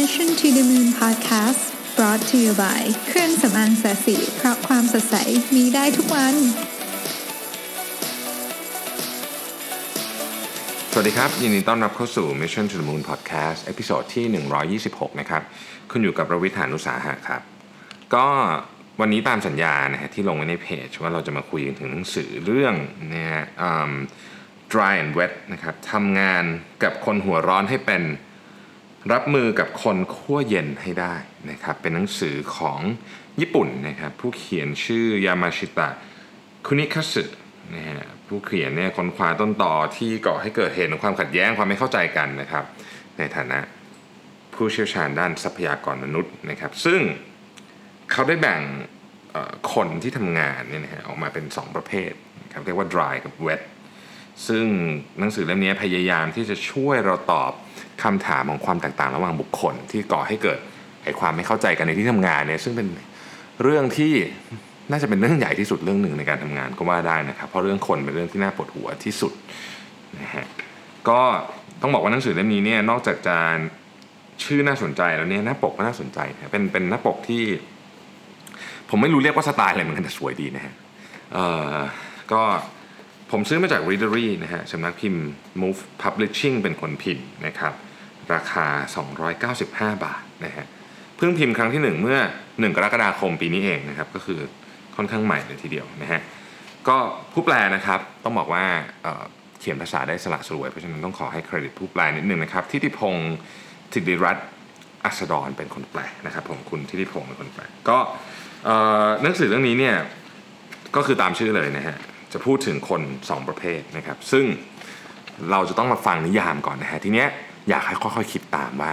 Mission to the Moon Podcast brought to you by เครื่องสำอางแสสีเพราะความสดใสมีได้ทุกวัน สวัสดีครับ ยินดีต้อนรับเข้าสู่ Mission to the Moon Podcast เอพิโซดที่ 126 นะครับ คุณอยู่กับประวิทยานุสาหะครับ ก็วันนี้ตามสัญญานะฮะที่ลงไว้ในเพจ ว่าเราจะมาคุยกันถึงหนังสือเรื่องเนี่ย dry and wet นะครับทำงานกับคนหัวร้อนให้เป็น รับมือกับคนขั้วเย็นให้ได้นะครับเป็นหนังสือของญี่ปุ่นนะครับผู้เขียนชื่อยามาชิตะคุนิคัสึนะฮะผู้เขียนเนี่ยค้นคว้าต้นต่อที่ก่อให้เกิดเหตุของความขัดแย้งความไม่เข้าใจกันนะครับในฐานะผู้เชี่ยวชาญด้านทรัพยากรมนุษย์นะครับซึ่งเขาได้แบ่งคนที่ทำงานเนี่ยนะฮะออกมาเป็น 2 ประเภทนะครับเรียกว่า dry กับ wet ซึ่งหนังสือเล่มนี้พยายามที่จะช่วยเราตอบคำถามของความแตกต่างระหว่างบุคคล ที่ก่อให้เกิดไอ้ความไม่เข้าใจกันในที่ทำงานเนี่ยซึ่งเป็นเรื่องที่น่าจะเป็นเรื่องใหญ่ที่สุดเรื่องหนึ่งในการทำงานก็ว่าได้นะครับ เพราะเรื่องคนเป็นเรื่องที่น่าปวดหัวที่สุดนะฮะก็ต้องบอกว่าหนังสือเล่มนี้เนี่ยนอกจากจะชื่อน่าสนใจแล้วเนี่ยหน้าปกก็น่าสนใจนะเป็นเป็นหน้าปกที่ ผมไม่รู้เรียกว่าสไตล์อะไรเหมือนกันแต่สวยดีนะฮะเออก็ ผมซื้อมาจาก Readery นะฮะสำนักพิมพ์ Move Publishing เป็นคนพิมพ์นะครับ ราคา 295 บาทนะฮะเพิ่งพิมพ์ครั้งที่ 1 เมื่อ 1 กรกฎาคมปีนี้เองนะครับ ก็คือค่อนข้างใหม่เลยทีเดียวนะฮะก็ผู้แปลนะครับต้องบอกว่าเเขียนภาษาได้สละสลวย เพราะฉะนั้นต้องขอให้เครดิตผู้แปลนิดนึงนะครับทิติพงศ์ธิติรัตน์อัสดรเป็นคนแปลนะครับผมคุณทิติพงศ์เป็นคนแปลก็หนังสือเรื่องนี้เนี่ยก็คือตามชื่อเลยนะฮะ จะพูดถึงคน 2 ประเภทนะครับ ซึ่งเราจะต้องมาฟังนิยามก่อนนะฮะทีเนี้ยอยากให้ค่อยๆคิดตามว่า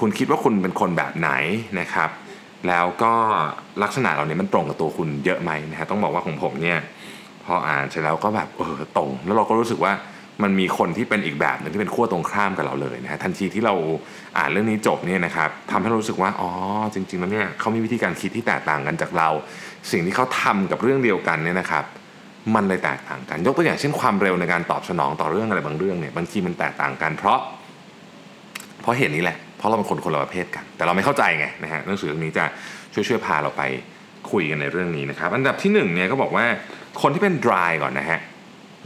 คุณคิดว่าคุณเป็นคนแบบไหนนะครับ แล้วก็ลักษณะเหล่านี้มันตรงกับตัวคุณเยอะไหมนะฮะต้องบอกว่าของผมเนี่ยพออ่านเสร็จแล้วก็แบบเออตรง แล้วเราก็รู้สึกว่ามันมีคนที่เป็นอีกแบบหนึ่งที่เป็นขั้วตรงข้ามกับเราเลยนะฮะทันทีที่เราอ่านเรื่องนี้จบเนี่ยนะครับทำให้เรารู้สึกว่าอ๋อจริงๆแล้วเนี่ยเขามีวิธีการคิดที่แตกต่างกันจากเรา สิ่งที่เขาทำกับเรื่องเดียวกันเนี่ยนะครับ มันเลยแตกต่างกัน ยกตัวอย่างเช่นความเร็วในการตอบสนองต่อเรื่องอะไรบางเรื่องเนี่ยบางทีมันแตกต่างกัน เพราะ เพราะเหตุนี้แหละ เพราะเราเป็นคนคนละประเภทกัน แต่เราไม่เข้าใจไงนะฮะหนังสือเล่มนี้จะช่วยช่วยพาเราไปคุยกันในเรื่องนี้นะครับ อันดับที่หนึ่งเนี่ยก็บอกว่าคนที่เป็น dry ก่อนนะฮะ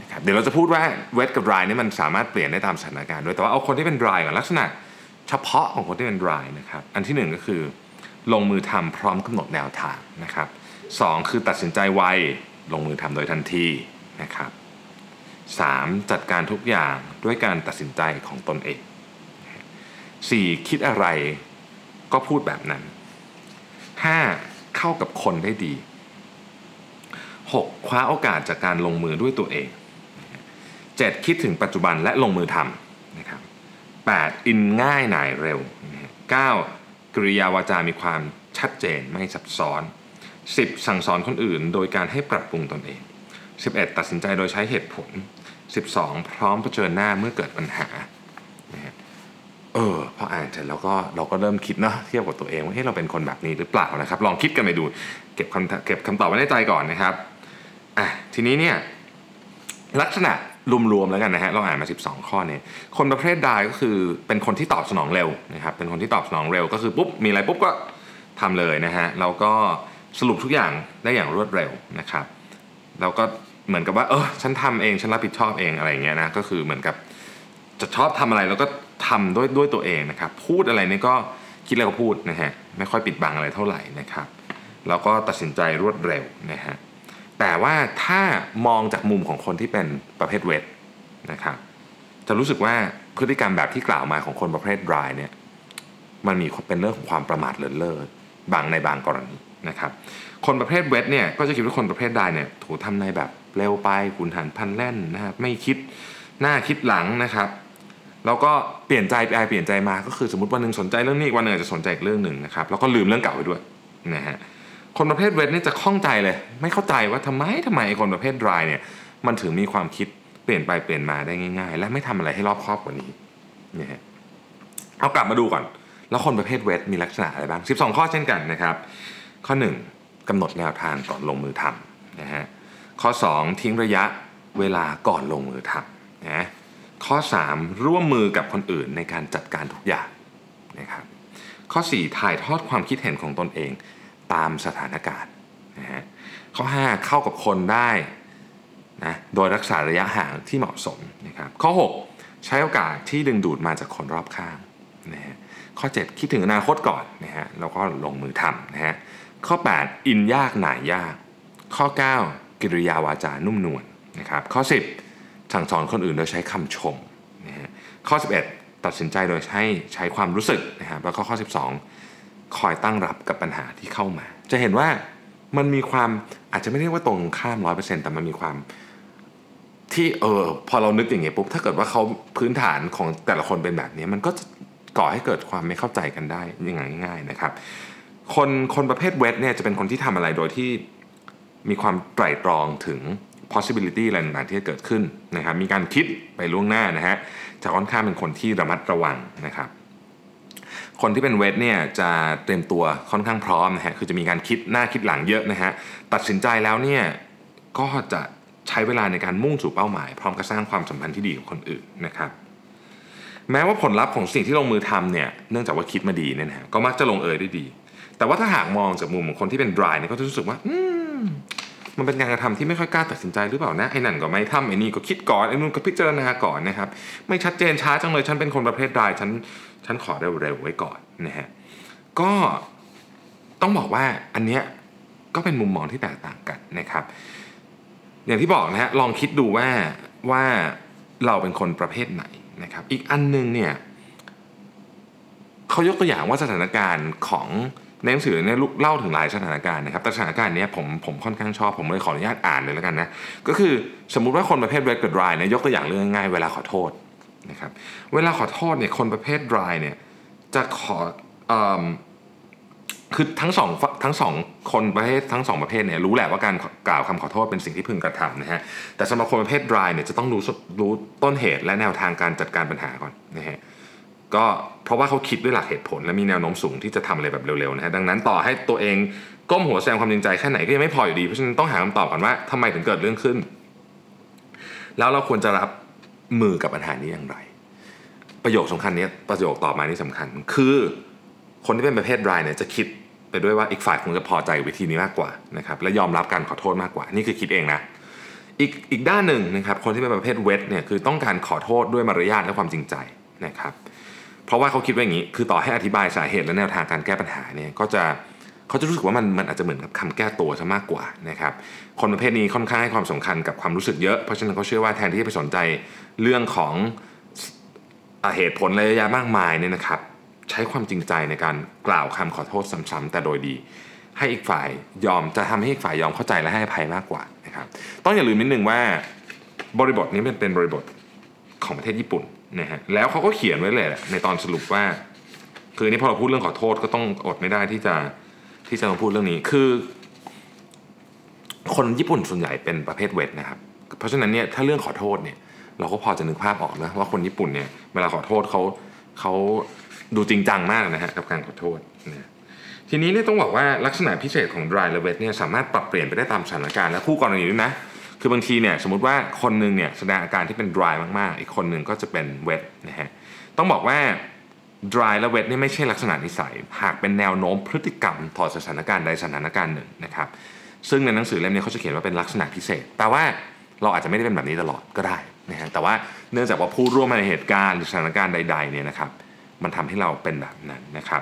นะครับเดี๋ยวเราจะพูดว่า wet กับ dry นี่มันสามารถเปลี่ยนได้ตามสถานการณ์ด้วยแต่ว่าเอาคนที่เป็น dry ก่อนลักษณะ เฉพาะของคนที่เป็น dry นะครับอันที่หนึ่งก็คือ ลงมือทำพร้อมกำหนดแนวทางนะครับสองคือตัดสินใจไว ลงมือทำโดยทันทีนะครับ 3. จัดการทุกอย่างด้วยการตัดสินใจของตนเอง 4. คิดอะไรก็พูดแบบนั้น 5. เข้ากับคนได้ดี 6. คว้าโอกาสจากการลงมือด้วยตัวเอง 7. คิดถึงปัจจุบันและลงมือทำนะครับ 8. อินง่ายหน่ายเร็ว 9. กริยาวาจามีความชัดเจนไม่ซับซ้อน 10. สั่งสอนคนอื่น โดยการให้ปรับปรุงตนเอง 11. ตัดสินใจโดยใช้เหตุผล 12. พร้อมเผชิญหน้าเมื่อเกิดปัญหานะฮะเออพออ่านเสร็จแล้วก็เราก็เริ่มคิดเนาะเทียบกับตัวเองว่าเฮ้ยเราเป็นคนแบบนี้หรือเปล่านะครับ ลองคิดกันไปดูเก็บคำเก็บคำตอบไว้ในใจก่อนนะครับอะทีนี้เนี่ยลักษณะรวมๆแล้วกันนะฮะเราอ่านมา 12 ข้อเนี่ยคนประเภทใดก็คือเป็นคนที่ตอบสนองเร็วนะครับเป็นคนที่ตอบสนองเร็วก็คือปุ๊บมีอะไรปุ๊บก็ทำเลยนะฮะแล้วก็ สรุปทุกอย่างได้อย่างรวดเร็วนะครับแล้วก็เหมือนกับว่าเออฉันทำเองฉันรับผิดชอบเองอะไรเงี้ยนะก็คือเหมือนกับจะชอบทำอะไรแล้วก็ทำด้วยด้วยตัวเองนะครับพูดอะไรนี่ก็คิดแล้วก็พูดนะฮะไม่ค่อยปิดบังอะไรเท่าไหร่นะครับแล้วก็ตัดสินใจรวดเร็วนะฮะแต่ว่าถ้ามองจากมุมของคนที่เป็นประเภทเวทนะครับจะรู้สึกว่าพฤติกรรมแบบที่กล่าวมาของคนประเภทดรายเนี่ยมันมีเป็นเรื่องของความประมาทเลินเล่อบางในบางกรณี นะครับคนประเภทเวทเนี่ยก็จะคิดว่าคนประเภทดเนี่ยถูกทำในแบบเร็วไปขุนหันพันแล่นนะครับไม่คิดหน้าคิดหลังนะครับแล้วก็เปลี่ยนใจไปเปลี่ยนใจมาก็คือสมมติวันหนึ่งสนใจเรื่องนี้วันหนึ่งอาจจะสนใจอีกเรื่องหนึ่งนะครับแล้วก็ลืมเรื่องเก่าไปด้วยนะฮะคนประเภทเวทนี่จะคล่องใจเลย ไม่เข้าใจว่าทำไมทำไมคนประเภทดรายเนี่ยมันถึงมีความคิดเปลี่ยนไปเปลี่ยนมาได้ง่าย ๆ และไม่ทำอะไรให้รอบครอบกว่านี้นะฮะเอากลับมาดูก่อน แล้วคนประเภทเวทมีลักษณะอะไรบ้าง 12 ข้อเช่นกันนะครับ ข้อ 1กำหนดแนวทางก่อนลงมือทำนะฮะข้อ 2 ทิ้งระยะเวลาก่อนลงมือทำนะข้อ 3 ร่วมมือกับคนอื่นในการจัดการทุกอย่างนะครับข้อ 4 ถ่ายทอดความคิดเห็นของตนเองตามสถานการณ์นะฮะข้อ 5 เข้ากับคนได้นะโดยรักษาระยะห่างที่เหมาะสมนะครับข้อ 6 ใช้โอกาสที่ดึงดูดมาจากคนรอบข้างนะฮะข้อ 7 คิดถึงอนาคตก่อนนะฮะแล้วก็ลงมือทำนะฮะ ข้อ 8 อินยากหน่ายยาก ข้อ 9 กิริยาวาจานุ่มนวลนะครับข้อ 10 สั่งสอนคนอื่นโดยใช้คำชมนะฮะข้อ 11 ตัดสินใจโดยใช้ใช้ความรู้สึกนะครับแล้วก็ข้อ 12 คอยตั้งรับกับปัญหาที่เข้ามา จะเห็นว่ามันมีความอาจจะไม่เรียกว่าตรงข้ามร้อยเปอร์เซ็นต์แต่มันมีความที่เออพอเรานึกอย่างเงี้ยปุ๊บถ้าเกิดว่าเขาพื้นฐานของแต่ละคนเป็นแบบนี้ มันก็จะก่อให้เกิดความไม่เข้าใจกันได้ยังไงง่ายๆนะครับ คนคนประเภทเวทเนี่ยจะเป็นคนที่ทำอะไรโดยที่มีความไตร่ตรองถึง possibility อะไรต่างๆที่จะเกิดขึ้นนะครับ มีการคิดไปล่วงหน้านะฮะจะค่อนข้างเป็นคนที่ระมัดระวังนะครับ คนที่เป็นเวทเนี่ยจะเตรียมตัวค่อนข้างพร้อมนะฮะคือจะมีการคิดหน้าคิดหลังเยอะนะฮะตัดสินใจแล้วเนี่ยก็จะใช้เวลาในการมุ่งสู่เป้าหมาย พร้อมกับสร้างความสัมพันธ์ที่ดีกับคนอื่นนะครับ แม้ว่าผลลัพธ์ของสิ่งที่ลงมือทำเนี่ยเนื่องจากว่าคิดมาดีเนี่ยนะฮะก็มักจะลงเอยได้ดี แต่ว่าถ้าหากมองจากมุมของคนที่เป็น dry เนี่ยก็จะรู้สึกว่าอืมมันเป็นการกระทำที่ไม่ค่อยกล้าตัดสินใจหรือเปล่านะไอ้นั่นก็ไม่ทำไอ้นี่ก็คิดก่อนไอ้นู่นก็พิจารณาก่อนนะครับไม่ชัดเจนช้าจังเลยฉันเป็นคนประเภทดายฉันฉันขอเร็วๆไว้ก่อนนะฮะก็ต้องบอกว่าอันเนี้ยก็เป็นมุมมองที่แตกต่างกันนะครับ อย่างที่บอกนะฮะลองคิดดูว่าว่าเราเป็นคนประเภทไหนนะครับ อีกอันนึงเนี่ยเขายกตัวอย่างว่าสถานการณ์ของ ในหนังสือเนี่ยเล่าถึงหลายสถานการณ์นะครับแต่สถานการณ์นี้ผมผมค่อนข้างชอบ ผมเลยขออนุญาตอ่านเลยแล้วกันนะ ก็คือสมมุติว่าคนประเภท red กับ dry เนี่ยยกตัวอย่างเรื่องง่ายเวลาขอโทษนะครับเวลาขอโทษเนี่ยคนประเภท dry เนี่ยจะขออคือทั้งสองทั้งสองคนประเภททั้งสองประเภทเนี่ยรู้แหละว่าการกล่าวคำขอโทษเป็นสิ่งที่พึงกระทำนะฮะแต่สำหรับคนประเภท dry เนี่ยจะต้องรู้รู้ต้นเหตุและแนวทางการจัดการปัญหาก่อนนะฮะ ก็เพราะว่าเขาคิดด้วยหลักเหตุผล และมีแนวโน้มสูงที่จะทำอะไรแบบเร็วๆนะฮะดังนั้นต่อให้ตัวเองก้มหัวแสดงความจริงใจแค่ไหนก็ยังไม่พออยู่ดีเพราะฉะนั้นต้องหาคำตอบก่อนว่าทำไมถึงเกิดเรื่องขึ้น แล้วเราควรจะรับมือกับปัญหานี้อย่างไร ประโยคสำคัญนี้ประโยคต่อมานี่สำคัญ คือคนที่เป็นประเภทรายเนี่ยจะคิดไปด้วยว่าอีกฝ่ายคงจะพอใจวิธีนี้มากกว่านะครับและยอมรับการขอโทษมากกว่า นี่คือคิดเองนะอีกอีกด้านหนึ่งนะครับคนที่เป็นประเภทเวทเนี่ยคือต้องการขอโทษด้วยมารยาทและความจริงใจนะครับ เพราะว่าเขาคิดว่าอย่างนี้ คือต่อให้อธิบายสาเหตุและแนวทางการแก้ปัญหาเนี่ยก็จะเขาจะรู้สึกว่ามันมันอาจจะเหมือนกับคำแก้ตัวซะมากกว่านะครับคนประเภทนี้ค่อนข้างให้ความสำคัญกับความรู้สึกเยอะ เพราะฉะนั้นเขาเชื่อว่าแทนที่จะไปสนใจเรื่องของเหตุผลอะยะยะมากมายเนี่ยนะครับ ใช้ความจริงใจในการกล่าวคำขอโทษซ้ำๆแต่โดยดี ให้อีกฝ่ายยอมจะทำให้อีกฝ่ายยอมเข้าใจและให้อภัยมากกว่านะครับ ต้องอย่าลืมนิดนึงว่าบริบทนี้เป็นเป็นบริบท ของประเทศญี่ปุ่นนะฮะแล้วเขาก็เขียนไว้เลยแหละในตอนสรุปว่า คือนี่พอเราพูดเรื่องขอโทษก็ต้องอดไม่ได้ที่จะที่จะมาพูดเรื่องนี้คือ คนญี่ปุ่นส่วนใหญ่เป็นประเภทเวทนะครับ เพราะฉะนั้นเนี่ยถ้าเรื่องขอโทษเนี่ยเราก็พอจะนึกภาพออกนะว่าคนญี่ปุ่นเนี่ยเวลาขอโทษเขาเขาดูจริงจังมากนะฮะกับการขอโทษนะทีนี้เนี่ยต้องบอกว่าลักษณะพิเศษของ dry และ wet เนี่ยสามารถปรับเปลี่ยนไปได้ตามสถานการณ์และคู่กรณีด้วยนะ คือบางทีเนี่ยสมมติว่าคนหนึ่งเนี่ยแสดงอาการที่เป็น dry มากๆ อีกคนหนึ่งก็จะเป็น wet นะฮะต้องบอกว่า dry และ wet นี่ไม่ใช่ลักษณะนิสัย หากเป็นแนวโน้มพฤติกรรมต่อสถานการณ์ใดสถานการณ์หนึ่งนะครับซึ่งในหนังสือเล่มนี้เขาจะเขียนว่าเป็นลักษณะพิเศษ แต่ว่าเราอาจจะไม่ได้เป็นแบบนี้ตลอดก็ได้นะฮะแต่ว่าเนื่องจากว่าผู้ร่วมในเหตุการณ์หรือสถานการณ์ใดๆเนี่ยนะครับมันทำให้เราเป็นแบบนั้นนะครับ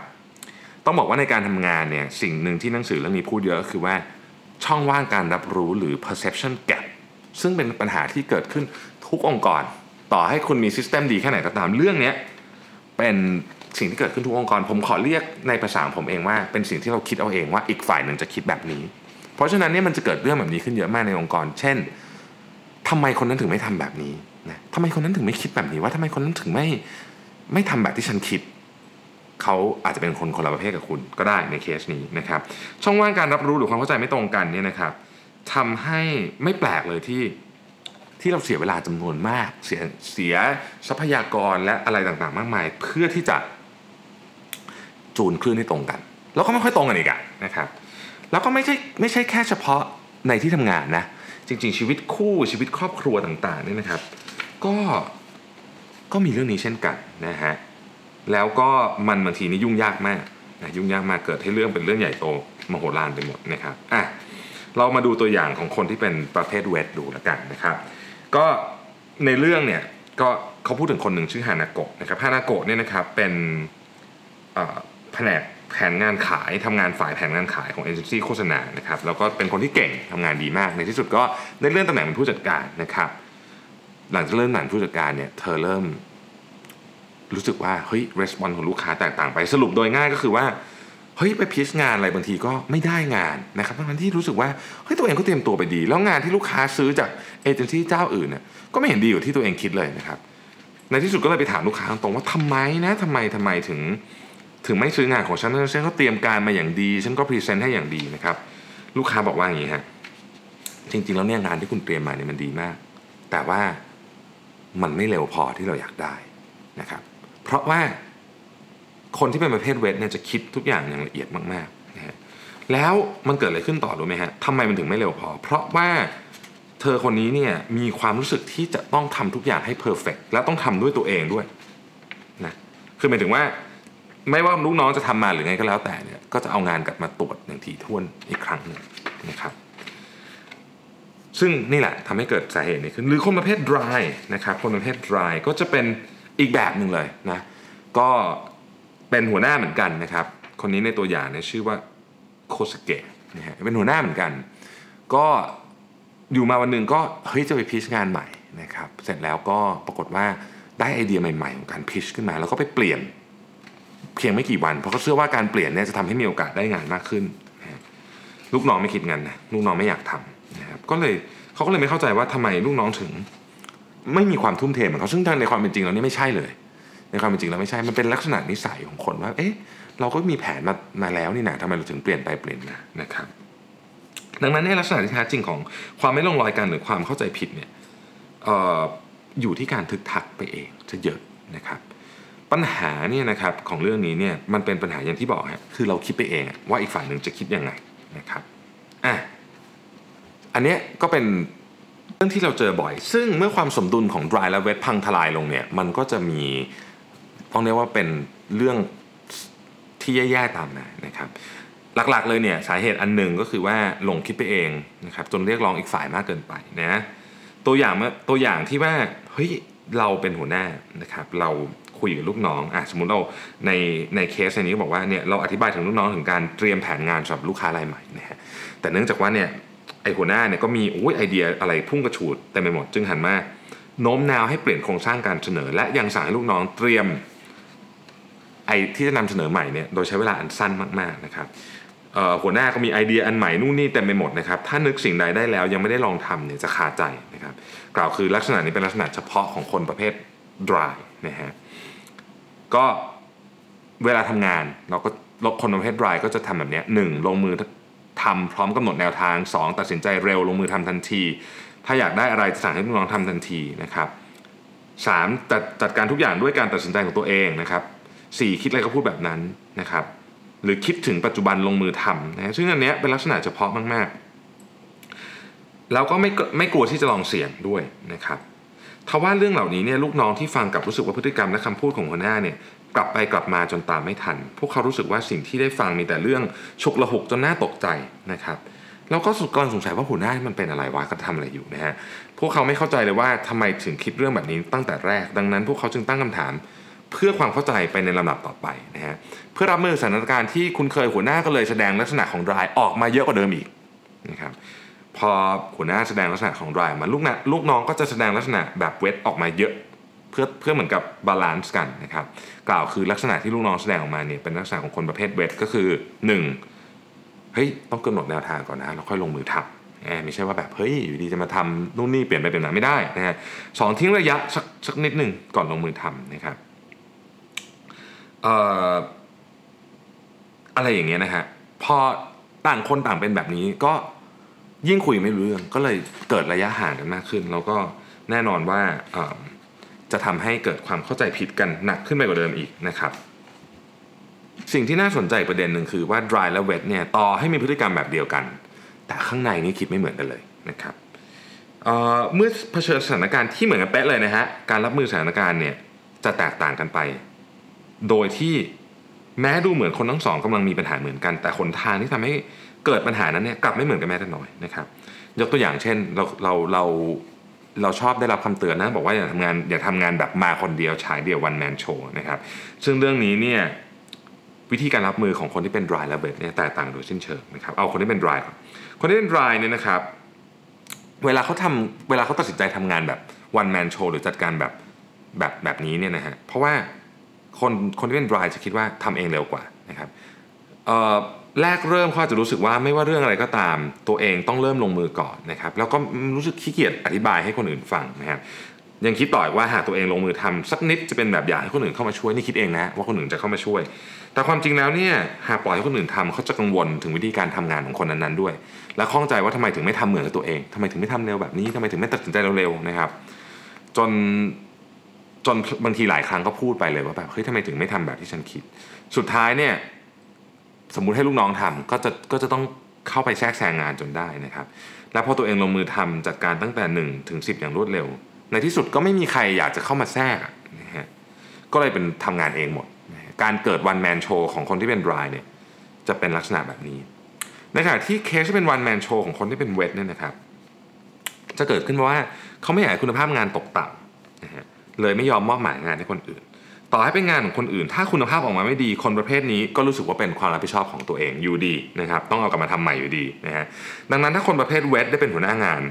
ต้องบอกว่าในการทำงานเนี่ยสิ่งหนึ่งที่หนังสือเรื่องนี้พูดเยอะคือว่า ช่องว่างการรับรู้หรือ perception gap ซึ่งเป็นปัญหาที่เกิดขึ้นทุกองค์กร ต่อให้คุณมีซิสเต็มดีแค่ไหนก็ตามเรื่องนี้เป็นสิ่งที่เกิดขึ้นทุกองค์กร ผมขอเรียกในภาษาผมเองว่าเป็นสิ่งที่เราคิดเอาเองว่าอีกฝ่ายหนึ่งจะคิดแบบนี้ เพราะฉะนั้นเนี่ยมันจะเกิดเรื่องแบบนี้ขึ้นเยอะมากในองค์กร เช่นทำไมคนนั้นถึงไม่ทำแบบนี้นะทำไมคนนั้นถึงไม่คิดแบบนี้ว่าทำไมคนนั้นถึงไม่ไม่ทำแบบที่ฉันคิด เขาอาจจะเป็นคนคนละประเภทกับคุณก็ได้ในเคสนี้นะครับ ช่องว่างการรับรู้หรือความเข้าใจไม่ตรงกันเนี่ยนะครับทำให้ไม่แปลกเลยที่ที่เราเสียเวลาจำนวนมาก เสียเสียทรัพยากรและอะไรต่างๆ มากมาย เพื่อที่จะจูนคลื่นให้ตรงกัน แล้วก็ไม่ค่อยตรงกันอีกอะนะครับ แล้วก็ไม่ใช่ไม่ใช่แค่เฉพาะในที่ทำงานนะ จริง ๆ ชีวิตคู่ชีวิตครอบครัวต่างๆเนี่ยนะครับ ก็ก็มีเรื่องนี้เช่นกันนะฮะ แล้วก็มันบางทีนี่ยุ่งยากมากนะยุ่งยากมากเกิดให้เรื่องเป็นเรื่องใหญ่โตมโหฬารไปหมดนะครับอะเรามาดูตัวอย่างของคนที่เป็นประเภทเวทดูแล้วกันนะครับ ก็ในเรื่องเนี่ยก็เขาพูดถึงคนหนึ่งชื่อฮานาโกะนะครับฮานาโกะเนี่ยนะครับเป็นแผนกแผนงานขายทำงานฝ่ายแผนงานขายของเอเจนซี่โฆษณานะครับแล้วก็เป็นคนที่เก่งทำงานดีมาก ในที่สุดก็ได้เลื่อนตำแหน่งเป็นผู้จัดการนะครับ หลังจากเริ่มหนังผู้จัดการเนี่ยเธอเริ่ม รู้สึกว่าเฮ้ย response ของลูกค้าแตกต่างไปสรุปโดยง่ายก็คือว่าเฮ้ยไป pitch งานอะไรบางทีก็ไม่ได้งานนะครับทั้งที่รู้สึกว่าเฮ้ยตัวเองก็เตรียมตัวไปดี แล้วงานที่ลูกค้าซื้อจากเอเจนซี่เจ้าอื่นเนี่ยก็ไม่เห็นดีอยู่ที่ตัวเองคิดเลยนะครับในที่สุดก็เลยไปถามลูกค้าตรงๆว่าทำไมนะทำไมทำไมถึงถึงไม่ซื้องานของฉันฉันก็เตรียมการมาอย่างดี ฉันก็ present ให้อย่างดีนะครับลูกค้าบอกว่าอย่างนี้ฮะจริงๆแล้วเนี่ยงานที่คุณเตรียมมาเนี่ยมันดีมาก แต่ว่ามันไม่เร็วพอที่เราอยากได้นะครับ เพราะว่าคนที่เป็นประเภทเวทเนี่ยจะคิดทุกอย่างอย่างละเอียดมากๆนะฮะแล้วมันเกิดอะไรขึ้นต่อรู้ไหมฮะทำไมมันถึงไม่เร็วพอ เพราะว่าเธอคนนี้เนี่ยมีความรู้สึกที่จะต้องทำทุกอย่างให้เพอร์เฟกและต้องทำด้วยตัวเองด้วยนะคือหมายถึงว่าไม่ว่าลูกน้องจะทำมาหรือไงก็แล้วแต่เนี่ยก็จะเอางานกลับมาตรวจอย่างถี่ถ้วนอีกครั้งหนึ่งนะครับ ซึ่งนี่แหละทำให้เกิดสาเหตุนี้ขึ้นหรือคนประเภท dry นะครับคนประเภท dry ก็จะเป็น อีกแบบหนึ่งเลยนะก็เป็นหัวหน้าเหมือนกันนะครับ คนนี้ในตัวอย่างเนี่ยชื่อว่าโคสเกะนะฮะเป็นหัวหน้าเหมือนกัน ก็อยู่มาวันหนึ่งก็เฮ้ยจะไปพิชงานใหม่นะครับเสร็จแล้วก็ปรากฏว่าได้ไอเดียใหม่ๆ ของการพิชขึ้นมา แล้วก็ไปเปลี่ยนเพียงไม่กี่วัน เพราะเขาเชื่อว่าการเปลี่ยนเนี่ยจะทำให้มีโอกาสได้งานมากขึ้น ลูกน้องไม่คิดงั้นนะลูกน้องไม่อยากทำนะครับก็เลยเขาก็เลยไม่เข้าใจว่าทำไมลูกน้องถึง ไม่มีความทุ่มเทเหมือนเขาซึ่งในความเป็นจริงแล้วนี่ไม่ใช่เลย ในความเป็นจริงแล้วไม่ใช่ มันเป็นลักษณะนิสัยของคนว่า เอ๊ะ เราก็มีแผนมามาแล้วนี่นะทำไมเราถึงเปลี่ยนไปเปลี่ยนมานะครับ ดังนั้นในลักษณะที่แท้จริงของความไม่ลงรอยกันหรือความเข้าใจผิดเนี่ยอออยู่ที่การทึกทักไปเองจะเยอะนะครับปัญหาเนี่ยนะครับของเรื่องนี้เนี่ยมันเป็นปัญหาอย่างที่บอกฮะคือเราคิดไปเองว่าอีกฝ่ายหนึ่งจะคิดยังไงนะครับอะอันเนี้ยก็เป็น เรื่องที่เราเจอบ่อย ซึ่งเมื่อความสมดุลของ dry และ wet พังทลายลงเนี่ย มันก็จะมีต้องเรียกว่าเป็นเรื่องที่แย่ๆตามมานะครับ หลักๆเลยเนี่ยสาเหตุอันหนึ่งก็คือว่าหลงคิดไปเองนะครับจนเรียกร้องอีกฝ่ายมากเกินไปนะตัวอย่างเมื่อตัวอย่างที่ว่าเฮ้ยเราเป็นหัวหน้านะครับเราคุยกับลูกน้องอะสมมุติเราในในเคสในนี้ก็บอกว่าเนี่ยเราอธิบายถึงลูกน้องถึงการเตรียมแผนงานสำหรับลูกค้ารายใหม่นะฮะแต่เนื่องจากว่าเนี่ย ไอหัวหน้าเนี่ยก็มีโอ้ยไอเดียอะไรพุ่งกระฉูดเต็มไปหมดจึงหันมาโน้มน้าวให้เปลี่ยนโครงสร้างการเสนอ และยังสั่งให้ลูกน้องเตรียมไอที่จะนำเสนอใหม่เนี่ยโดยใช้เวลาอันสั้นมากๆนะครับหัวหน้าก็มีไอเดียอันใหม่นู่นนี่เต็มไปหมดนะครับถ้านึกสิ่งใดได้แล้วยังไม่ได้ลองทำเนี่ยจะคาใจนะครับกล่าวคือลักษณะนี้เป็นลักษณะเฉพาะของคนประเภท dry นะฮะก็เวลาทำงานเราก็คนประเภท dry ก็จะทำแบบนี้หนึ่งลงมือ ทำพร้อมกำหนดแนวทางสองตัดสินใจเร็วลงมือทำทันที ถ้าอยากได้อะไรจะสั่งให้ลูกน้องทำทันทีนะครับสามจัดจัดการทุกอย่างด้วยการตัดสินใจของตัวเองนะครับสี่คิดอะไรก็พูดแบบนั้นนะครับ หรือคิดถึงปัจจุบันลงมือทำนะซึ่งอันเนี้ยเป็นลักษณะเฉพาะมากๆแล้วก็ไม่ไม่กลัวที่จะลองเสี่ยงด้วยนะครับทว่าเรื่องเหล่านี้เนี่ยลูกน้องที่ฟังกับรู้สึกว่าพฤติกรรมและคำพูดของหัวหน้าเนี่ย กลับไปกลับมาจนตามไม่ทัน พวกเขารู้สึกว่าสิ่งที่ได้ฟังมีแต่เรื่องฉุกละหุกจนน่าตกใจนะครับแล้วก็สุดกำลังสงสัยว่าหัวหน้ามันเป็นอะไรวะก็ทำอะไรอยู่นะฮะพวกเขาไม่เข้าใจเลยว่าทำไมถึงคิดเรื่องแบบนี้ตั้งแต่แรก ดังนั้น พวกเขาจึงตั้งคำถามเพื่อความเข้าใจไปในลำดับต่อไปนะฮะเพื่อรับมือสถานการณ์ที่คุณเคยหัวหน้าก็เลยแสดงลักษณะของรายออกมาเยอะกว่าเดิมอีกนะครับพอหัวหน้าแสดงลักษณะของ dry มาลูกนะลูกน้องก็จะแสดงลักษณะแบบ wet ออกมาเยอะ เพื่อเพื่อเหมือนกับ balance กันนะครับกล่าวคือลักษณะที่ลูกน้องแสดงออกมาเนี่ยเป็นลักษณะของคนประเภท wet ก็คือหนึ่งเฮ้ยต้องกำหนดแนวทางก่อนนะแล้วค่อยลงมือทำแหมไม่ใช่ว่าแบบเฮ้ยอยู่ดีจะมาทำนู่นนี่เปลี่ยนไปเปลี่ยนมาไม่ได้นะฮะสองทิ้งระยะสักสักนิดหนึ่งก่อนลงมือทำนะครับเอ่อะไรอย่างเงี้ยนะฮะพอต่างคนต่างเป็นแบบนี้ก็ยิ่งคุยไม่รู้เรื่องก็เลยเกิดระยะห่างกันมากขึ้น แล้วก็แน่นอนว่าเอ่อ จะทำให้เกิดความเข้าใจผิดกันหนักขึ้นไปกว่าเดิมอีกนะครับ สิ่งที่น่าสนใจประเด็นหนึ่งคือว่า dry และ wet เนี่ยต่อให้มีพฤติกรรมแบบเดียวกัน แต่ข้างในนี่คิดไม่เหมือนกันเลยนะครับเเมื่อเผชิญสถานการณ์ที่เหมือนกันเป๊ะเลยนะฮะการรับมือสถานการณ์เนี่ยจะแตกต่างกันไป โดยที่แม้ดูเหมือนคนทั้งสองกำลังมีปัญหาเหมือนกัน แต่หนทางที่ทำให้เกิดปัญหานั้นเนี่ยกลับไม่เหมือนกันแม้แต่น้อยนะครับ ยกตัวอย่างเช่นเราเราเรา เราชอบได้รับคำเตือนนะ บอกว่าอย่าทำงานอย่าทำงานแบบมาคนเดียวฉายเดียววันแมนโชว์นะครับ ซึ่งเรื่องนี้เนี่ยวิธีการรับมือของคนที่เป็น dry และ wet เนี่ยแตกต่างโดยสิ้นเชิงนะครับเอาคนที่เป็น dry ก่อนคนที่เป็น dry เนี่ยนะครับ เวลาเขาทำเวลาเขาตัดสินใจทำงานแบบ one man show หรือจัดการแบบแบบแบบนี้เนี่ยนะฮะเพราะว่าคนคนที่เป็น dry จะคิดว่าทำเองเร็วกว่านะครับเอ่อ แรกเริ่มเขาอาจะรู้สึกว่าไม่ว่าเรื่องอะไรก็ตาม ตัวเองต้องเริ่มลงมือก่อนนะครับแล้วก็รู้สึกขี้เกียจอธิบายให้คนอื่นฟังนะครับยังคิดต่ออีกว่าหากตัวเองลงมือทำสักนิดจะเป็นแบบอย่างให้คนอื่นเข้ามาช่วยนี่คิดเองนะว่าคนอื่นจะเข้ามาช่วย แต่ความจริงแล้วเนี่ยหากปล่อยให้คนอื่นทำเขาจะกังวลถึงวิธีการทำงานของคนนั้นๆด้วย และข้องใจว่าทำไมถึงไม่ทำเหมือนกับตัวเองทำไมถึงไม่ทำเร็วแบบนี้ทำไมถึงไม่ตัดสินใจเร็วๆนะครับ จนจนบางทีหลายครั้งก็พูดไปเลยว่าแบบเฮ้ยทำไมถึงไม่ทำแบบที่ฉันคิด สุดท้ายเนี่ย สมมุติให้ลูกน้องทำก็จะก็จะต้องเข้าไปแทรกแซงงานจนได้นะครับ แล้วพอตัวเองลงมือทำจัดการตั้งแต่1ถึง10 อย่างรวดเร็ว ในที่สุดก็ไม่มีใครอยากจะเข้ามาแทรกนะฮะก็เลยเป็นทำงานเองหมด การเกิดวันแมนโชของคนที่เป็นรายเนี่ยจะเป็นลักษณะแบบนี้ในขณะที่เคสที่เป็นวันแมนโชของคนที่เป็นเวทเนี่ยนะครับ จะเกิดขึ้นเพราะว่าเขาไม่อยากให้คุณภาพงานตกต่ำนะฮะเลยไม่ยอมมอบหมายงานให้คนอื่น ต่อให้เป็นงานของคนอื่น ถ้าคุณภาพออกมาไม่ดีคนประเภทนี้ก็รู้สึกว่าเป็นความรับผิดชอบของตัวเองอยู่ดีนะครับต้องเอากลับมาทำใหม่อยู่ดีนะฮะดังนั้นถ้าคนประเภทเวทได้เป็นหัวหน้างาน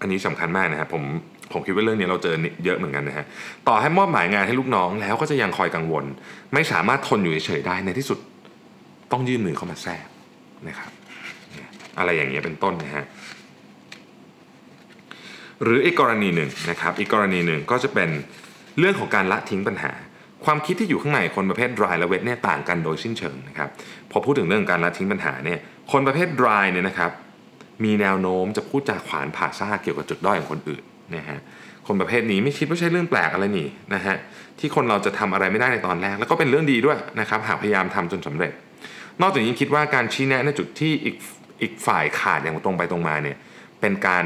อันนี้สำคัญมากนะครับผมผมคิดว่าเรื่องนี้เราเจอเยอะเหมือนกันนะฮะต่อให้มอบหมายงานให้ลูกน้องแล้วก็จะยังคอยกังวล ไม่สามารถทนอยู่เฉยๆได้ในที่สุดต้องยื่นมือเข้ามาแทรกนะครับอะไรอย่างเงี้ยเป็นต้นนะฮะหรืออีกกรณีหนึ่งนะครับอีกกรณีหนึ่งก็จะเป็น เรื่องของการละทิ้งปัญหา ความคิดที่อยู่ข้างในคนประเภท dry และ wet เนี่ยต่างกันโดยสิ้นเชิงนะครับพอพูดถึงเรื่องการละทิ้งปัญหาเนี่ยคนประเภท dry เนี่ยนะครับมีแนวโน้มจะพูดจาขวานผ่าซ่าเกี่ยวกับจุดด้อยของคนอื่นนะฮะคนประเภทนี้ไม่คิดว่าใช่เรื่องแปลกอะไรนี่นะฮะที่คนเราจะทำอะไรไม่ได้ในตอนแรก แล้วก็เป็นเรื่องดีด้วยนะครับหากพยายามทำจนสำเร็จ นอกจากนี้คิดว่าการชี้แนะในจุดที่อีกอีกฝ่ายขาดอย่างตรงไปตรงมาเนี่ยเป็นการ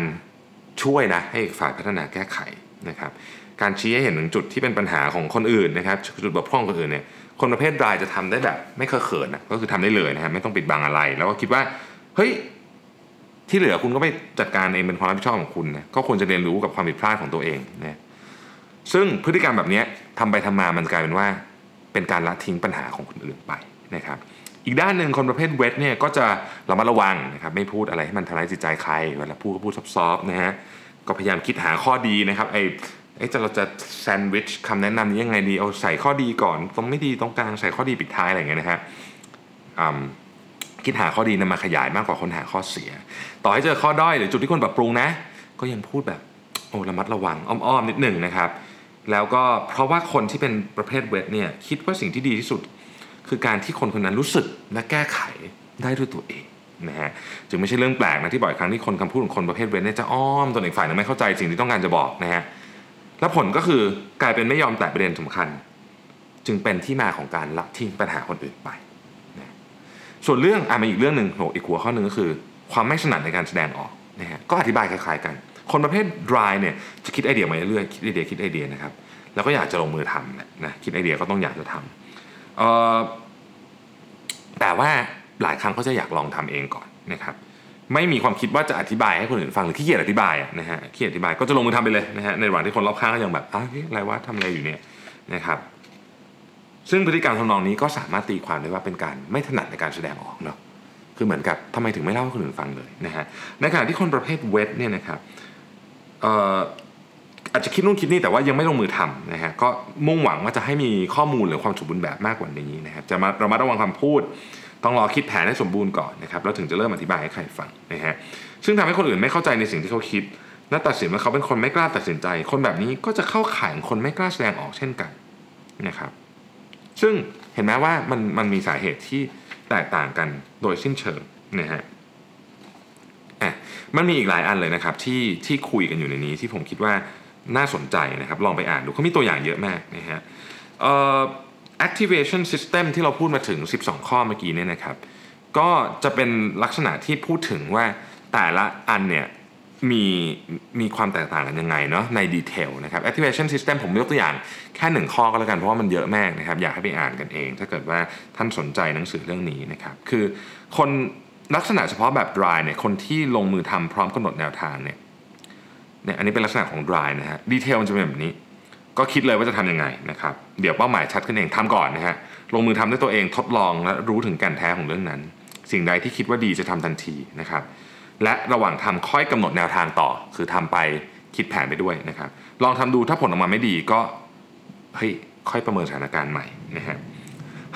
ช่วยนะให้อีกฝ่ายพัฒนาแก้ไขนะครับ การชี้ให้เห็นถึงจุดที่เป็นปัญหาของคนอื่นนะครับจุดบกพร่องคนอื่นเนี่ยคนประเภทรายจะทำได้แบบไม่เคอะเขินนะก็คือทำได้เลยนะฮะไม่ต้องปิดบังอะไร แล้วก็คิดว่าเฮ้ยที่เหลือคุณก็ไปจัดการเองเป็นความรับผิดชอบของคุณนะก็ควรจะเรียนรู้กับความผิดพลาดของตัวเองนะซึ่งพฤติกรรมแบบนี้ทำไปทำมามันกลายเป็นว่า เป็นการละทิ้งปัญหาของคนอื่นไปนะครับอีกด้านหนึ่งคนประเภทเวทเนี่ยก็จะระมัดระวังนะครับไม่พูดอะไรให้มันทำร้ายจิตใจใครเวลาพูดก็พูดซอฟๆนะฮะก็พยายามคิดหาข้อดีนะครับไอ้ ไอ้จะเราจะแซนด์วิชคำแนะนำนี้ยังไงดี เอาใส่ข้อดีก่อน ตรงไม่ดีตรงกลางใส่ข้อดีปิดท้ายอะไรอย่างเงี้ยนะฮะคิดหาข้อดีนำมาขยายมากกว่าคนหาข้อเสีย ต่อให้เจอข้อด้อยหรือจุดที่ควรปรับปรุงนะ ก็ยังพูดแบบโอ้ระมัดระวังอ้อมๆนิดหนึ่งนะครับ แล้วก็เพราะว่าคนที่เป็นประเภทเวทเนี่ยคิดว่าสิ่งที่ดีที่สุด คือการที่คนคนนั้นรู้สึกและแก้ไขได้ด้วยตัวเองนะฮะจึงไม่ใช่เรื่องแปลกนะที่บ่อยครั้งที่คนคำพูดของคนประเภทเวทเนี่ยจะอ้อมตัวอีกฝ่ายนึงไม่เข้าใจสิ่งที่ต้องการจะบอกนะฮะ แล้วผลก็คือกลายเป็นไม่ยอมแตะประเด็นสำคัญ จึงเป็นที่มาของการละทิ้งปัญหาคนอื่นไปส่วนเรื่องอะมาอีกเรื่องหนึ่งโหอีกหัวข้อหนึ่งก็คือ ความไม่ถนัดในการแสดงออกนะฮะก็อธิบายคล้ายๆกัน คนประเภท dry เนี่ยจะคิดไอเดียมาเรื่อยๆคิดไอเดียคิดไอเดียนะครับแล้วก็อยากจะลงมือทำนะคิดไอเดียก็ต้องอยากจะทำเอ่อแต่ว่าหลายครั้งเขาจะอยากลองทำเองก่อนนะครับ ไม่มีความคิดว่าจะอธิบายให้คนอื่นฟังหรือขี้เกียจอธิบายนะฮะขี้เกียจอธิบายก็จะลงมือทำไปเลยนะฮะในระหว่างที่คนรอบข้างก็ยังแบบอ้าวอะไรวะทำอะไรอยู่เนี่ยนะครับ ซึ่งพฤติกรรมทำนองนี้ก็สามารถตีความได้ว่าเป็นการไม่ถนัดในการแสดงออกเนาะคือเหมือนกับทำไมถึงไม่เล่าให้คนอื่นฟังเลยนะฮะในขณะที่คนประเภทเวทเนี่ยนะครับเอ่ออาจจะคิดนู่นคิดนี่แต่ว่ายังไม่ลงมือทำนะฮะก็มุ่งหวังว่าจะให้มีข้อมูลหรือความสมบูรณ์แบบมากกว่านี้นะครับจะมาเรามาระวังคำพูด ต้องรอคิดแผนให้สมบูรณ์ก่อนนะครับแล้วถึงจะเริ่มอธิบายให้ใครฟังนะฮะซึ่งทำให้คนอื่นไม่เข้าใจในสิ่งที่เขาคิดและตัดสินว่าเขาเป็นคนไม่กล้าตัดสินใจ คนแบบนี้ก็จะเข้าข่ายของคนไม่กล้าแสดงออกเช่นกันนะครับซึ่งเห็นไหมว่ามันมันมีสาเหตุที่แตกต่างกันโดยสิ้นเชิงนะฮะอะมันมีอีกหลายอันเลยนะครับที่ที่คุยกันอยู่ในนี้ที่ผมคิดว่าน่าสนใจนะครับ ลองไปอ่านดูเขามีตัวอย่างเยอะมากนะฮะเอ่อ activation system ที่เราพูดมาถึง 12 ข้อเมื่อกี้เนี่ยนะครับ ก็จะเป็นลักษณะที่พูดถึงว่าแต่ละอันเนี่ยมีมีความแตกต่างกันยังไงเนาะในดีเทลนะครับ activation system ผมยกตัวอย่างแค่หนึ่งข้อก็แล้วกัน เพราะว่ามันเยอะมากนะครับ อยากให้ไปอ่านกันเอง ถ้าเกิดว่าท่านสนใจหนังสือเรื่องนี้นะครับ คือคนลักษณะเฉพาะแบบ dry เนี่ยคนที่ลงมือทำพร้อมกำหนดแนวทางเนี่ยเนี่ยอันนี้เป็นลักษณะของ dry นะฮะดีเทลมันจะเป็นแบบนี้ ก็คิดเลยว่าจะทำยังไงนะครับ เดี๋ยวเป้าหมายชัดขึ้นเองทำก่อนนะฮะ ลงมือทำด้วยตัวเองทดลองและรู้ถึงแก่นแท้ของเรื่องนั้น สิ่งใดที่คิดว่าดีจะทำทันทีนะครับ และระหว่างทำค่อยกำหนดแนวทางต่อ คือทำไปคิดแผนไปด้วยนะครับ ลองทำดูถ้าผลออกมาไม่ดีก็เฮ้ยค่อยประเมินสถานการณ์ใหม่นะฮะ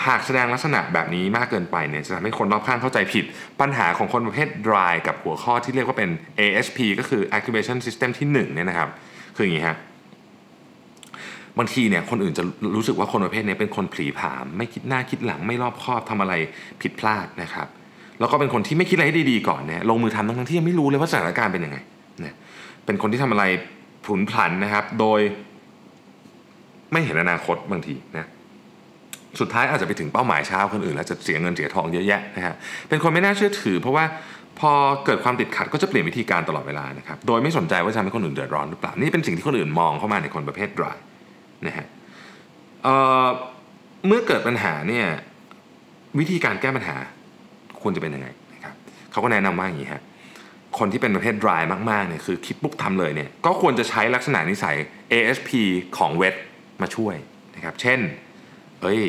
หากแสดงลักษณะแบบนี้มากเกินไปเนี่ยจะทำให้คนรอบข้างเข้าใจผิด ปัญหาของคนประเภท dry กับหัวข้อที่เรียกว่าเป็น ASP ก็คือ activation system ที่1เนี่ยนะครับ คืออย่างนี้ฮะ บางทีเนี่ยคนอื่นจะรู้สึกว่าคนประเภทนี้เป็นคนผลีผาม ไม่คิดหน้าคิดหลังไม่รอบคอบทำอะไรผิดพลาดนะครับ แล้วก็เป็นคนที่ไม่คิดอะไรให้ดีๆก่อนเนี่ยลงมือทำทั้งที่ยังไม่รู้เลยว่าสถานการณ์เป็นยังไงเนี่ยเป็นคนที่ทำอะไรผุนพลันนะครับ โดยไม่เห็นอนาคตบางทีนะสุดท้ายอาจจะไปถึงเป้าหมายเช้าคนอื่นแล้วจะเสียเงินเสียทองเยอะแยะนะฮะเป็นคนไม่น่าเชื่อถือ เพราะว่าพอเกิดความติดขัดก็จะเปลี่ยนวิธีการตลอดเวลานะครับ โดยไม่สนใจว่าจะทำให้คนอื่นเดือดร้อนหรือเปล่า นี่เป็นสิ่งที่คนอื่นมองเข้ามาในคนประเภท dry นะฮะเอ่อเมื่อเกิดปัญหาเนี่ยวิธีการแก้ปัญหาควรจะเป็นยังไงนะครับเขาก็แนะนำว่าอย่างนี้ฮะคนที่เป็นประเภท dry มากๆเนี่ยคือคิดปุ๊บทำเลยเนี่ยก็ควรจะใช้ลักษณะนิสัย ASP ของเวทมาช่วยนะครับเช่น เอ้ย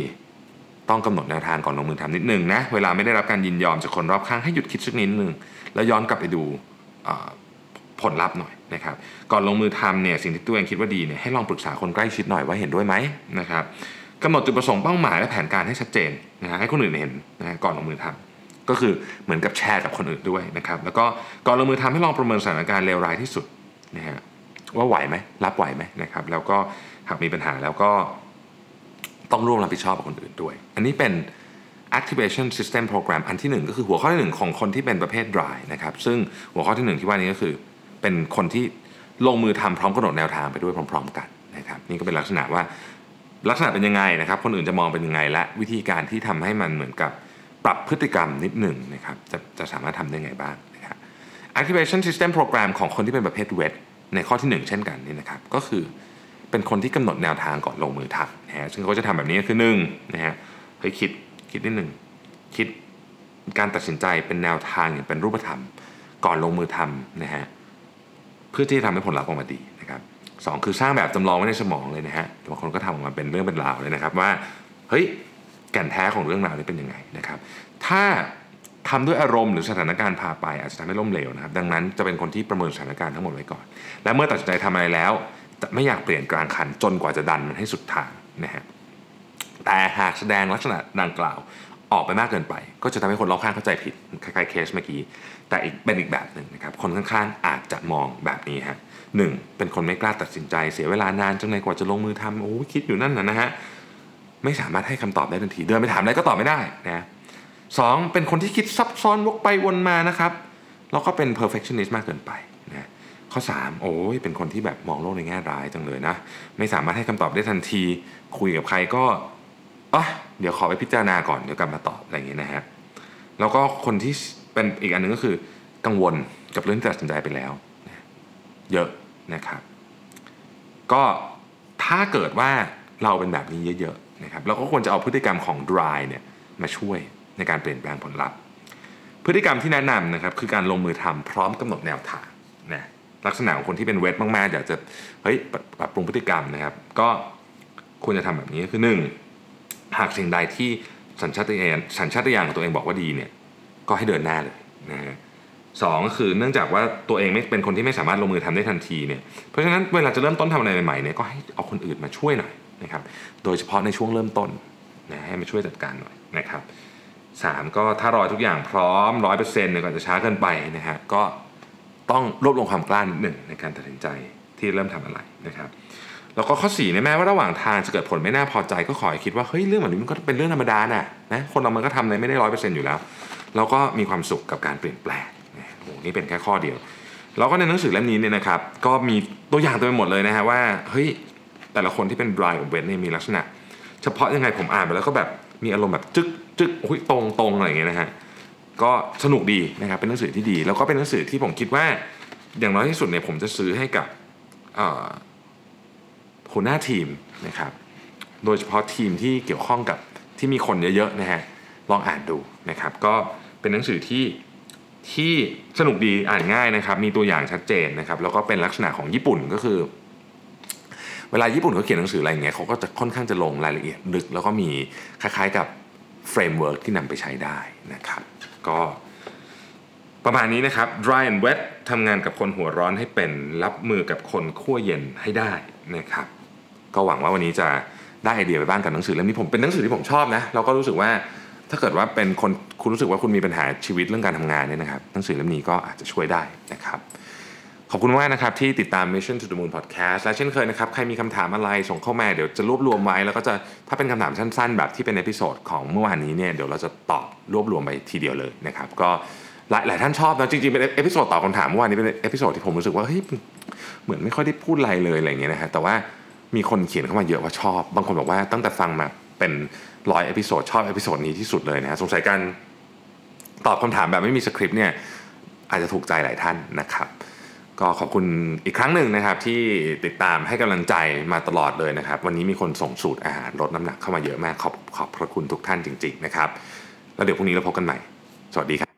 ต้องกำหนดแนวทางก่อนลงมือทำนิดนึงนะเวลาไม่ได้รับการยินยอมจากคนรอบข้างให้หยุดคิดสักนิดนึง แล้วย้อนกลับไปดูผลลัพธ์หน่อย นะครับก่อนลงมือทำเนี่ยสิ่งที่ตัวเองคิดว่าดีเนี่ยให้ลองปรึกษาคนใกล้ชิดหน่อยว่าเห็นด้วยไหมนะครับกำหนดจุดประสงค์เป้าหมายและแผนการให้ชัดเจนนะฮะให้คนอื่นเห็นนะฮะก่อนลงมือทำก็คือเหมือนกับแชร์กับคนอื่นด้วยนะครับแล้วก็ก่อนลงมือทำให้ลองประเมินสถานการณ์เลวร้ายที่สุดนะฮะว่าไหวไหมรับไหวไหมนะครับแล้วก็หากมีปัญหาแล้วก็ต้องร่วมรับผิดชอบกับคนอื่นด้วย อันนี้เป็น activation system program อันที่หนึ่งก็คือหัวข้อที่หนึ่งของคนที่เป็นประเภท dry นะครับซึ่งหัวข้อที่หนึ่งที่ว่านี้ก็คือ เป็นคนที่ลงมือทำพร้อมกำหนดแนวทางไปด้วยพร้อม ๆ กันนะครับ นี่ก็เป็นลักษณะว่าลักษณะเป็นยังไงนะครับ คนอื่นจะมองเป็นยังไงและวิธีการที่ทำให้มันเหมือนกับปรับพฤติกรรมนิดหนึ่งนะครับจะจะสามารถทำได้ไงบ้างนะครับ activation system program ของคนที่เป็นประเภท wet ในข้อที่ 1 เช่นกันนี่นะครับ ก็คือเป็นคนที่กำหนดแนวทางก่อนลงมือทำนะฮะซึ่งเขาจะทำแบบนี้คือหนึ่งนะฮะเฮ้ยคิดคิดนิดหนึ่งคิดการตัดสินใจเป็นแนวทางอย่างเป็นรูปธรรม ก่อนลงมือทำนะฮะ พื่อที่จะทำให้ผลลัพธ์ออกมาดีนะครับสองคือสร้างแบบจำลองไว้ในสมองเลยนะฮะบางคนก็ทำออกมาเป็นเรื่องเป็นราวเลยนะครับว่าเฮ้ยแก่นแท้ของเรื่องราวนี้เป็นยังไงนะครับ ถ้าทำด้วยอารมณ์หรือสถานการณ์พาไปอาจจะทำให้ล้มเหลวนะครับ ดังนั้นจะเป็นคนที่ประเมินสถานการณ์ทั้งหมดไว้ก่อน และเมื่อตัดสินใจทำอะไรแล้ว จะไม่อยากเปลี่ยนกลางคันจนกว่าจะดันมันให้สุดทางนะฮะแต่หากแสดงลักษณะดังกล่าว ออกไปมากเกินไป ก็จะทำให้คนรอบข้างเข้าใจผิดคล้ายๆเคสเมื่อกี้ แต่อีกเป็นอีกแบบหนึ่งนะครับคนข้างๆอาจจะมองแบบนี้ฮะหนึ่งเป็นคนไม่กล้าตัดสินใจเสียเวลานานจนในกว่าจะลงมือทำโอ้คิดอยู่นั่นนะนะฮะไม่สามารถให้คำตอบได้ทันที เดินไปถามอะไรก็ตอบไม่ได้นะสองเป็นคนที่คิดซับซ้อนวกไปวนมานะครับแล้วก็เป็น perfectionist มากเกินไปนะข้อ 3 โอ้ยเป็นคนที่แบบมองโลกในแง่ร้ายจังเลยนะ ไม่สามารถให้คำตอบได้ทันที คุยกับใครก็ อะเดี๋ยวขอไปพิจารณาก่อนเดี๋ยวกลับมาตอบอะไรอย่างเงี้ยนะฮะแล้วก็คนที่เป็นอีกอันหนึงก็คือกังวลกับเรื่องที่ตัดสินใจไปแล้ว เยอะนะครับ ก็ถ้าเกิดว่าเราเป็นแบบนี้เยอะๆนะครับเราก็ควรจะเอาพฤติกรรมของ dry เนี่ยมาช่วยในการเปลี่ยนแปลงผลลัพธ์ พฤติกรรมที่แนะนำนะครับคือการลงมือทำพร้อมกำหนดแนวทางนะลักษณะของคนที่เป็นเวทมากๆอยากจะเฮ้ยปรับปรับปรุงพฤติกรรมนะครับ ก็ควรจะทำแบบนี้คือหนึ่ง หากสิ่งใดที่สัญชาตญาณสัญชาตญาณของตัวเองบอกว่าดีเนี่ยก็ให้เดินหน้าเลยนะฮะสองก็คือเนื่องจากว่าตัวเองไม่เป็นคนที่ไม่สามารถลงมือทำได้ทันทีเนี่ยเพราะฉะนั้นเวลาจะเริ่มต้นทำอะไรใหม่ๆเนี่ยก็ให้เอาคนอื่นมาช่วยหน่อยนะครับโดยเฉพาะในช่วงเริ่มต้นนะให้มาช่วยจัดการหน่อยนะครับสามก็ถ้ารอทุกอย่างพร้อมร้อยเปอร์เซ็นต์เนี่ยก่อนจะช้าเกินไปนะฮะก็ต้องรวบรวมความกล้านิดหนึ่งในการตัดสินใจที่เริ่มทำอะไรนะครับ แล้วก็ข้อ4เนี่ยแม้ว่าระหว่างทางจะเกิดผลไม่น่าพอใจก็ขอให้คิดว่าเฮ้ยเรื่องแบบนี้มันก็เป็นเรื่องธรรมดาน่ะนะคนเรามันก็ทำอะไรไม่ได้ร้อยเปอร์เซ็นต์อยู่แล้ว แล้วก็มีความสุขกับการเปลี่ยนแปลงนะโอ้นี่เป็นแค่ข้อเดียว แล้วก็ในหนังสือเล่มนี้เนี่ยนะครับก็มีตัวอย่างเต็มไปหมดเลยนะฮะว่าเฮ้ยแต่ละคนที่เป็น dry กับ wet เนี่ยมีลักษณะ เฉพาะยังไงผมอ่านไปแล้วก็แบบมีอารมณ์แบบจึ๊กจึ๊กหุ้ยตรงตรงอะไรอย่างเงี้ยนะฮะก็สนุกดีนะครับเป็นหนังสือที่ดี แล้วก็เป็นหนังสือที่ผมคิดว่าอย่างน้อยที่สุดเนี่ยผมจะซื้อให้กับ หัวหน้าทีมนะครับ โดยเฉพาะทีมที่เกี่ยวข้องกับที่มีคนเยอะๆนะฮะลองอ่านดูนะครับ ก็เป็นหนังสือที่ที่สนุกดีอ่านง่ายนะครับ มีตัวอย่างชัดเจนนะครับ แล้วก็เป็นลักษณะของญี่ปุ่นก็คือ เวลาญี่ปุ่นเขาเขียนหนังสืออะไรอย่างเงี้ยเขาก็จะค่อนข้างจะลงรายละเอียดลึก แล้วก็มีคล้ายๆกับ framework ที่นำไปใช้ได้นะครับ ก็ประมาณนี้นะครับ dry and wet ทำงานกับคนหัวร้อนให้เป็น รับมือกับคนขั้วเย็นให้ได้นะครับ ก็หวังว่าวันนี้จะได้ไอเดียไปบ้างกับหนังสือเล่มนี้ผมเป็นหนังสือที่ผมชอบนะแล้วก็รู้สึกว่าถ้าเกิดว่าเป็นคนคุณรู้สึกว่าคุณมีปัญหาชีวิตเรื่องการทำงานเนี่ยนะครับหนังสือเล่มนี้ก็อาจจะช่วยได้นะครับขอบคุณมากนะครับที่ติดตาม Mission to the Moon Podcast และเช่นเคยนะครับใครมีคำถามอะไรส่งเข้ามาเดี๋ยวจะรวบรวมไว้ แล้วก็จะถ้าเป็นคำถามสั้นๆ แบบที่เป็น episode ของเมื่อวานนี้เนี่ยเดี๋ยวเราจะตอบรวบรวมไปทีเดียวเลยนะครับก็หลายหลายท่านชอบนะจริงๆเป็น episode ตอบคำถามเมื่อวานนี้เป็น episode ที่ผมรู้สึกว่าเฮ้ยเหมือนไม่ค่อยได้พูดอะไรเลยอะไรอย่างเงี้ยนะฮะแต่ว่า มีคนเขียนเข้ามาเยอะว่าชอบ บางคนบอกว่าตั้งแต่ฟังมาเป็นร้อย episode ชอบ episode นี้ที่สุดเลยนะฮะสงสัยการตอบคำถามแบบไม่มีสคริปต์เนี่ยอาจจะถูกใจหลายท่านนะครับ ก็ขอบคุณอีกครั้งหนึ่งนะครับที่ติดตามให้กำลังใจมาตลอดเลยนะครับ วันนี้มีคนส่งสูตรอาหารลดน้ำหนักเข้ามาเยอะมากขอบขอบพระคุณทุกท่านจริง ๆ นะครับ แล้วเดี๋ยวพรุ่งนี้เราพบกันใหม่ สวัสดีครับ